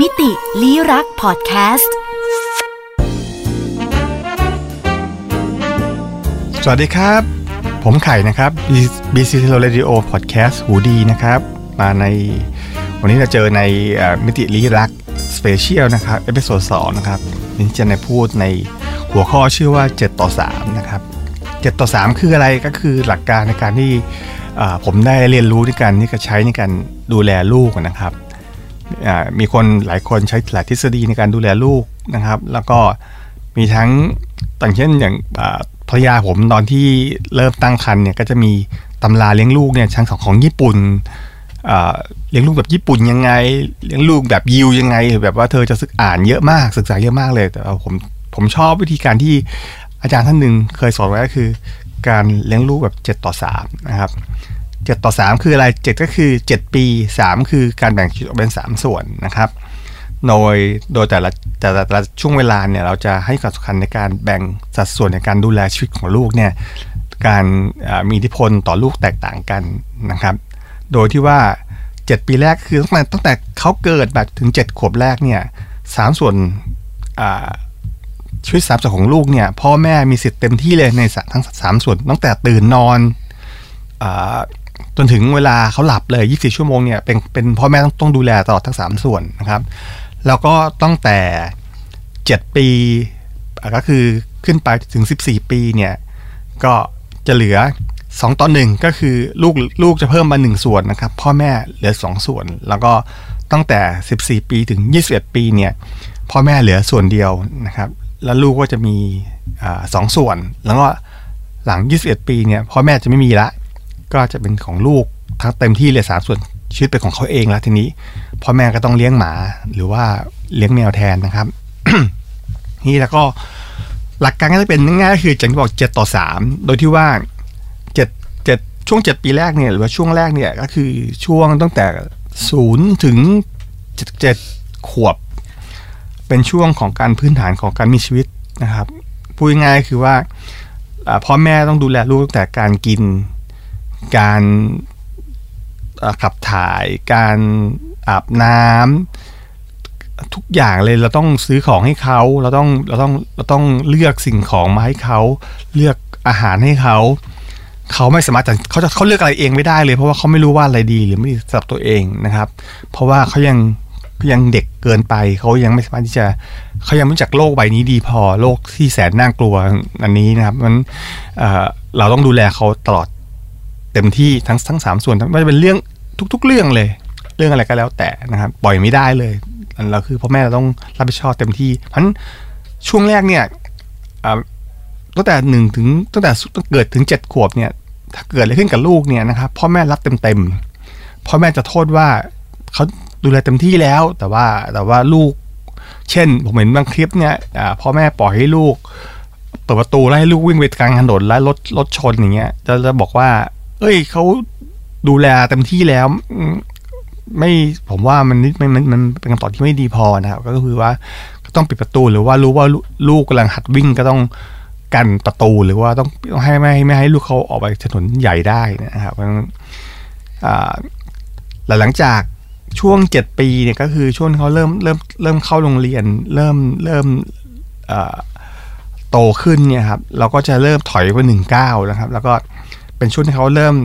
มิติลี้รักพอดแคสต์ สวัสดีครับ ผมไข่นะครับ BC t e Radio Podcast หูดีนะครับ มาในวันนี้เราเจอในอมิติลี้รักสเปเชียลนะครับ เอพิโซด2นะครับนี่จะในพูดในหัวข้อชื่อว่า 7 ต่อ 3 นะครับ 7 ต่อ 3 คืออะไรก็คือหลักการในการที่ผมได้เรียนรู้ในการที่จะใช้ในการดูแลลูกนะครับ มีคนหลายคนใช้หลายทฤษฎีในการดูแลลูกนะครับ แล้วก็มีทั้งต่างเช่นอย่างภรรยาผมตอนที่เริ่มตั้งครรภ์เนี่ยก็จะมีตำราเลี้ยงลูกเนี่ยทั้งของของญี่ปุ่นเลี้ยงลูกแบบญี่ปุ่นยังไง เลี้ยงลูกแบบยิวยังไง แบบว่าเธอจะศึกอ่านเยอะมากศึกษาเยอะมากเลย แต่ผมผมชอบวิธีการที่อาจารย์ท่านหนึ่งเคยสอนไว้ก็คือ การเลี้ยงลูกแบบ 7 ต่อ3นะครับ 7 ต่อ 3 คืออะไร 7 ก็คือ 7 ปี 3 คือการแบ่งชีวิตออกเป็น 3 ส่วนนะครับ โดยโดยแต่ละแต่ละช่วงเวลาเนี่ยเราจะให้ความสำคัญในการแบ่งสัดส่วนในการดูแลชีวิตของลูกเนี่ยการมีอิทธิพลต่อลูกแตกต่างกันนะครับ โดยที่ว่า 7 ปีแรกคือตั้งแต่ตั้งแต่เขาเกิดแบบถึง 7 ขวบแรกเนี่ยสามส่วนชีวิตสามส่วนของลูกเนี่ยพ่อแม่มีสิทธิ์เต็มที่เลยในทั้งสามส่วนตั้งแต่ตื่นนอนอ จนถึงเวลาเขาหลับเลย 24 ชั่วโมงเนี่ยเป็นเป็นพ่อแม่ต้องต้องดูแลตลอดทั้ง 3 ส่วนนะครับ แล้วก็ตั้งแต่ 7 ปีก็คือขึ้นไปถึง 14 ปีเนี่ยก็จะเหลือ 2 ต่อ 1 ก็คือลูกลูกจะเพิ่มมา 1 ส่วนนะครับ พ่อแม่เหลือ 2 ส่วน แล้วก็ตั้งแต่ 14 ปีถึง 21 ปีเนี่ยพ่อแม่เหลือส่วนเดียวนะครับ แล้วลูกก็จะมีอสองส่วน แล้วก็หลัง 21 ปีเนี่ยพ่อแม่จะไม่มีละ ก็จะเป็นของลูกทั้งเต็มที่เลยสามส่วนชีวิตเป็นของเขาเองแล้วทีนี้พ่อแม่ก็ต้องเลี้ยงหมาหรือว่าเลี้ยงแมวแทนนะครับ นี่แล้วก็หลักการก็จะเป็นง่ายๆก็คือจังที่บอกเจ็ดต่อสามโดยที่ว่าเจ็ดเจ็ดช่วงเจ็ดปีแรกเนี่ยหรือว่าช่วงแรกเนี่ยก็คือช่วงตั้งแต่ศูนย์ถึงเจ็ดเจ็ดขวบ เป็นช่วงของการพื้นฐานของการมีชีวิตนะครับพูดง่ายๆคือว่าพ่อแม่ต้องดูแลลูกตั้งแต่การกิน การขับถ่าย การอาบน้ำทุกอย่างเลยเราต้องซื้อของให้เขาเราต้องเราต้องเราต้องเลือกสิ่งของมาให้เขาเลือกอาหารให้เขาเขาไม่สามารถจะเขาจะเขาเลือกอะไรเองไม่ได้เลยเพราะว่าเขาไม่รู้ว่าอะไรดีหรือไม่ดีสำหรับตัวเองนะครับ เพราะว่าเขายังเขายังเด็กเกินไปเขายังไม่สามารถที่จะเขายังไม่รู้จักโลกใบนี้ดีพอโลกที่แสนน่ากลัวอันนี้นะครับมันเเราต้องดูแลเขาตลอด เต็มที่ทั้งทั้งสามส่วนไม่ว่าจะเป็นเรื่องทุก ๆ เรื่องเลย เรื่องอะไรก็แล้วแต่นะครับปล่อยไม่ได้เลยเราคือพ่อแม่เราต้องรับผิดชอบเต็มที่เพราะฉะนั้นช่วงแรกเนี่ยตั้งแต่หนึ่งถึงตั้งแต่เกิดถึงเจ็ดขวบเนี่ย ถ้าเกิดอะไรขึ้นกับลูกเนี่ยนะครับพ่อแม่รับเต็มๆพ่อแม่จะโทษว่าเขาดูแลเต็มที่แล้ว แต่ว่าแต่ว่าลูก เช่น ผมเห็นบางคลิปเนี่ยพ่อแม่ปล่อยให้ลูก เปิดประตูแล้วให้ลูกวิ่งไปกลางถนนแล้วรถรถชนอย่างเงี้ยจะจะบอกว่า เอ้ยเขาดูแลเต็มที่แล้วไม่ผมว่ามันนิดมันมันมันเป็นคำตอบที่ไม่ดีพอนะครับ ก็คือว่าต้องปิดประตูหรือว่ารู้ว่าลูกกำลังหัดวิ่งก็ต้องกันประตูหรือว่าต้องต้องให้ไม่ให้ไม่ให้ลูกเขาออกไปถนนใหญ่ได้นะครับหลังจากช่วงเจ็ดปีเนี่ยก็คือช่วงเขาเริ่มเริ่มเริ่มเข้าโรงเรียน เริ่มเริ่มโตขึ้นเนี่ยครับเราก็จะเริ่มถอยไปหนึ่งเก้านะครับ แล้วก็ เป็นช่วงที่เขาเริ่ม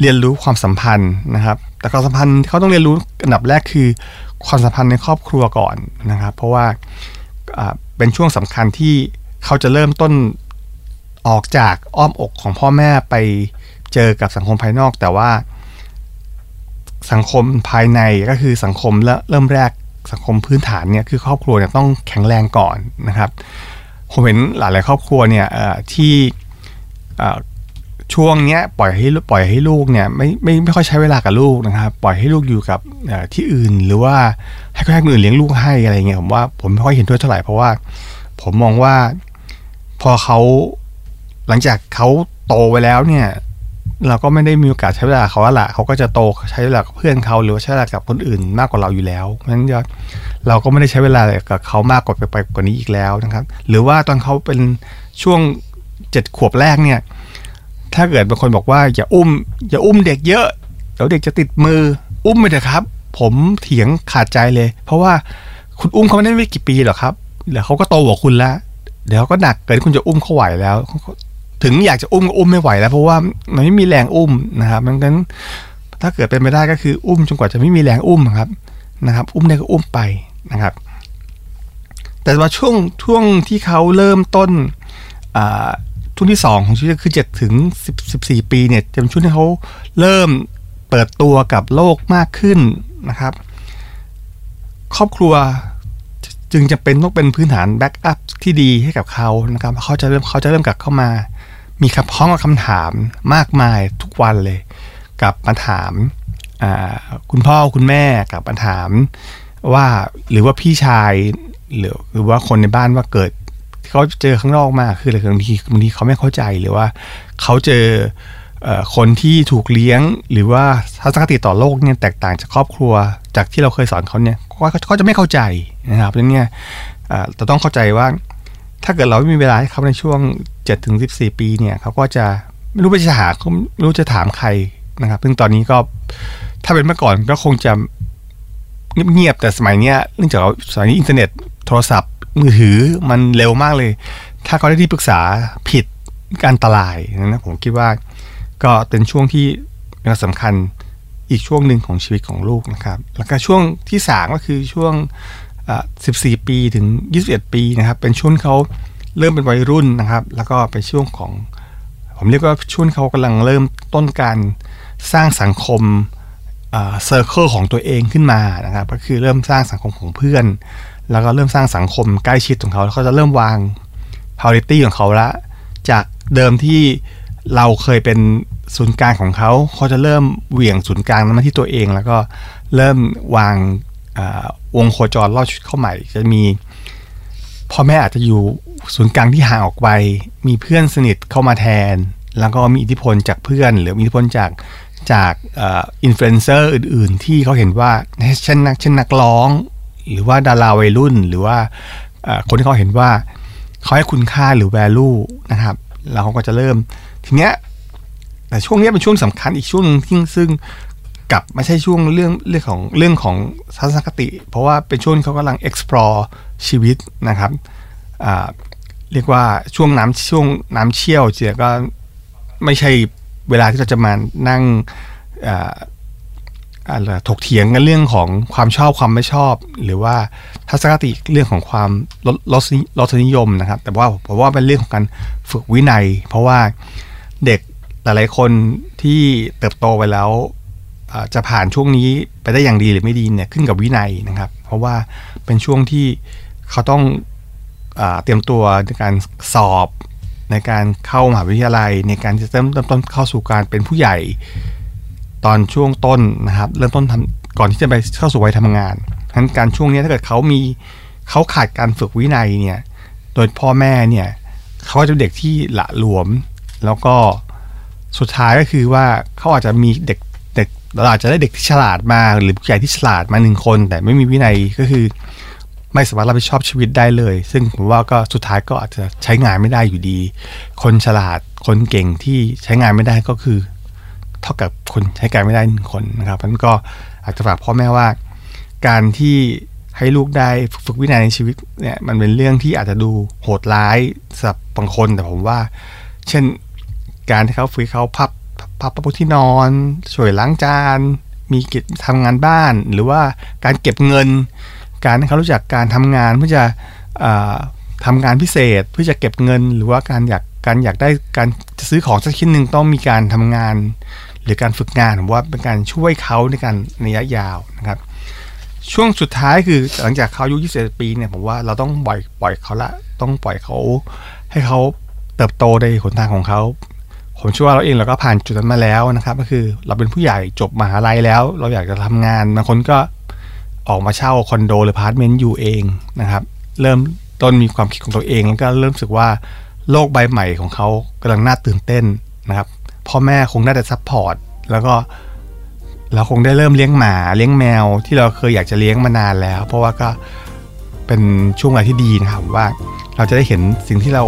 เรียนรู้ความสัมพันธ์นะครับ แต่ความสัมพันธ์เขาต้องเรียนรู้อันดับแรกคือ ความสัมพันธ์ในครอบครัวก่อนนะครับ เพราะว่าเป็นช่วงสำคัญที่เขาจะเริ่มต้นออกจากอ้อมอกของพ่อแม่ไปเจอกับสังคมภายนอก แต่ว่าสังคมภายในก็คือสังคมเริ่มเริ่มแรกสังคมพื้นฐานเนี่ยคือครอบครัวเนี่ยต้องแข็งแรงก่อนนะครับ ผมเห็นหลาย ๆ ครอบครัวเนี่ยที่ ช่วงเนี้ยปล่อยให้ปล่อยให้ลูกเนี่ยไม่ไม่ไม่ค่อยใช้เวลากับลูกนะครับ ปล่อยให้ลูกอยู่กับที่อื่น หรือว่าให้คนอื่นเลี้ยงลูกให้อะไรเงี้ยผมว่าผมไม่ค่อยเห็นด้วยเท่าไหร่เพราะว่า ผมมองว่าพอเขาหลังจากเขาโตไปแล้วเนี่ย เราก็ไม่ได้มีโอกาสใช้เวลาเขาละเขาก็จะโตใช้เวลากับเพื่อนเขาหรือว่าใช้เวลากับคนอื่นมากกว่าเราอยู่แล้วเพราะฉะนั้นเราก็ไม่ได้ใช้เวลากับเขามากกว่าไปไปกว่านี้อีกแล้วนะครับ หรือว่าตอนเขาเป็นช่วงเจ็ดขวบแรกเนี่ย ถ้าเกิดบางคนบอกว่าอย่าอุ้ม อย่าอุ้มเด็กเยอะเดี๋ยวเด็กจะติดมือ อุ้มไปเถอะครับ ผมเถียงขาดใจเลย เพราะว่าคุณอุ้มเขาไม่ได้ไม่กี่ปีหรอกครับเดี๋ยวเขาก็โตกว่าคุณแล้วเดี๋ยวก็หนักเกินคุณจะอุ้มเขาไหวแล้ว ถึงอยากจะอุ้มก็อุ้มไม่ไหวแล้ว เพราะว่ามันไม่มีแรงอุ้มนะครับดังนั้นถ้าเกิดเป็นไปได้ก็คืออุ้มจนกว่าจะไม่มีแรงอุ้มครับนะครับ อุ้มได้ก็อุ้มไปนะครับ แต่ว่าช่วงช่วงที่เขาเริ่มต้นอ่า ช่วงที่สองของชีวิตคือเจ็ดถึงสิบสิบสี่ปีเนี่ยจะเป็นช่วงที่เขาเริ่มเปิดตัวกับโลกมากขึ้นนะครับ ครอบครัวจึงจะเป็นต้องเป็นพื้นฐาน backup ที่ดีให้กับเขานะครับเขาจะเริ่มเขาจะเริ่มกลับเข้ามา มีคำพ้องกับคำถามมากมายทุกวันเลย กลับมาถามคุณพ่อคุณแม่กลับมาถามว่าหรือว่าพี่ชายหรือหรือว่าคนในบ้านว่าเกิด เขาเจอข้างนอกมาคืออะไรบางทีบางทีเขาไม่เข้าใจหรือว่าเขาเจอคนที่ถูกเลี้ยงหรือว่าทัศนคติต่อโลกเนี่ยแตกต่างจากครอบครัว จากที่เราเคยสอนเขาเนี่ยเขาจะไม่เข้าใจนะครับดังนั้นเนี่ยเราต้องเข้าใจว่า ถ้าเกิดเราไม่มีเวลาให้เขาในช่วง7ถึง14 ปีเนี่ยเขาก็จะไม่รู้ไปจะหาไม่รู้จะถามใครนะครับซึ่งตอนนี้ก็ถ้าเป็นเมื่อก่อนก็คงจะเงียบๆแต่สมัยนี้เนื่องจากสมัยนี้อินเทอร์เน็ต โทรศัพท์ มือถือมันเร็วมากเลย ถ้าเขาได้ที่ปรึกษาผิดการตลายนะผมคิดว่าก็เป็นช่วงที่สำคัญอีกช่วงหนึ่งของชีวิตของลูกนะครับ แล้วก็ช่วงที่สามก็คือช่วง 14 ปีถึง 21 ปีนะครับ เป็นช่วงเขาเริ่มเป็นวัยรุ่นนะครับ แล้วก็เป็นช่วงของ ผมเรียกว่าช่วงเขากำลังเริ่มต้นการสร้างสังคมเซอร์เคิลของตัวเองขึ้นมานะครับ ก็คือเริ่มสร้างสังคมของเพื่อน แล้วก็เริ่มสร้างสังคมใกล้ชิดของเขาแล้วเขาจะเริ่มวาง priority ของเขาละ จากเดิมที่เราเคยเป็นศูนย์กลางของเขา เขาจะเริ่มเหวี่ยงศูนย์กลางนั้นมาที่ตัวเอง แล้วก็เริ่มวางวงโคจรรอดชุดเข้าใหม่ จะมีพ่อแม่อาจจะอยู่ศูนย์กลางที่ห่างออกไป มีเพื่อนสนิทเข้ามาแทน แล้วก็มีอิทธิพลจากเพื่อน หรือมีอิทธิพลจากจากอินฟลูเอนเซอร์อื่น ๆ ที่เขาเห็นว่าเช่นนักเช่นนักร้อง หรือว่าดาราวัยรุ่น หรือว่าคนที่เขาเห็นว่าเขาให้คุณค่าหรือ value นะครับแล้วเขาก็จะเริ่ม ทีเนี้ยแต่ช่วงนี้เป็นช่วงสำคัญอีกช่วงนึงที่ซึ่งกับไม่ใช่ช่วงเรื่องเรื่องของเรื่องของทัศนคติ เพราะว่าเป็นช่วงที่เขากำลัง explore ชีวิตนะครับเรียกว่าช่วงน้ำช่วงน้ำเชี่ยวเจียก็ไม่ใช่เวลาที่เราจะมานั่งอ ถกเถียงกันเรื่องของความชอบความไม่ชอบ หรือว่าทัศนคติเรื่องของความลดลดลดนิยมนะครับ แต่ว่าผมว่าเป็นเรื่องของการฝึกวินัย เพราะว่าเด็กหลายๆคนที่เติบโตไปแล้วจะผ่านช่วงนี้ไปได้อย่างดีหรือไม่ดีเนี่ยขึ้นกับวินัยนะครับ เพราะว่าเป็นช่วงที่เขาต้องอเตรียมตัวในการสอบ ในการเข้ามหาวิทยาลัย ในการจะเริ่มต้นเข้าสู่การเป็นผู้ใหญ่ ตอนช่วงต้นนะครับ เริ่มต้นทำก่อนที่จะไปเข้าสู่วัยทำงานฉะนั้นการช่วงนี้ถ้าเกิดเขามีเขาขาดการฝึกวินัยเนี่ย โดยพ่อแม่เนี่ยเขาจะเด็กที่ละหลวม แล้วก็สุดท้ายก็คือว่าเขาอาจจะมีเด็กเด็กเราอาจจะได้เด็กที่ฉลาดมาหรือผู้ใหญ่ที่ฉลาดมาหนึ่งคน แต่ไม่มีวินัยก็คือ ไม่สามารถรับผิดชอบชีวิตได้เลย ซึ่งผมว่าก็สุดท้ายก็อาจจะใช้งานไม่ได้อยู่ดี คนฉลาดคนเก่งที่ใช้งานไม่ได้ก็คือ เท่ากับคนใช้การไม่ได้หนึ่งคนนะครับนั้นก็อาจจะฝากพ่อแม่ว่า การที่ให้ลูกได้ฝึกวินัยในชีวิตเนี่ยมันเป็นเรื่องที่อาจจะดูโหดร้ายสำหรับบางคนแต่ผมว่า เช่นการที่เขาฝึกเขาพับพับประที่นอนช่วยล้างจาน มีกิจทำงานบ้าน หรือว่าการเก็บเงิน การให้เขารู้จักการทำงานเพื่อจะทำงานพิเศษเพื่อจะเก็บเงิน หรือว่าการอยากการอยากได้การจะซื้อของสักชิ้นหนึ่งต้องมีการทำงาน หรือการฝึกงานผมว่าเป็นการช่วยเขาในการในระยะยาวนะครับ ช่วงสุดท้ายคือหลังจากเขาอายุ21ปีเนี่ยผมว่าเราต้องปล่อยปล่อยเขาละต้องปล่อยเขาให้เขาเติบโตในหนทางของเขาผมเชื่อว่าเราเองเราก็ผ่านจุดนั้นมาแล้วนะครับ ก็คือเราเป็นผู้ใหญ่จบมหาลัยแล้ว เราอยากจะทำงานบางคนก็ออกมาเช่าคอนโดหรืออพาร์ทเมนต์อยู่เองนะครับ เริ่มต้นมีความคิดของตัวเองแล้วก็เริ่มรู้สึกว่าโลกใบใหม่ของเขากำลังน่าตื่นเต้นนะครับ พ่อแม่คงน่าจะ supportแล้วก็เราคงได้เริ่มเลี้ยงหมาเลี้ยงแมว ที่เราเคยอยากจะเลี้ยงมานานแล้ว เพราะว่าก็เป็นช่วงเวลาที่ดีนะครับว่าเราจะได้เห็นสิ่งที่เรา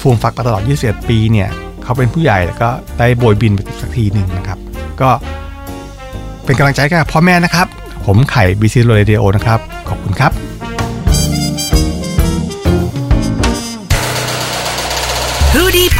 ฟูมฟักมาตลอด 21 ปีเนี่ย เขาเป็นผู้ใหญ่แล้วก็ได้โบยบินไปสักทีหนึ่งนะครับ ก็เป็นกำลังใจกับพ่อแม่นะครับ ผมไข่ BC Radio นะครับ ขอบคุณครับ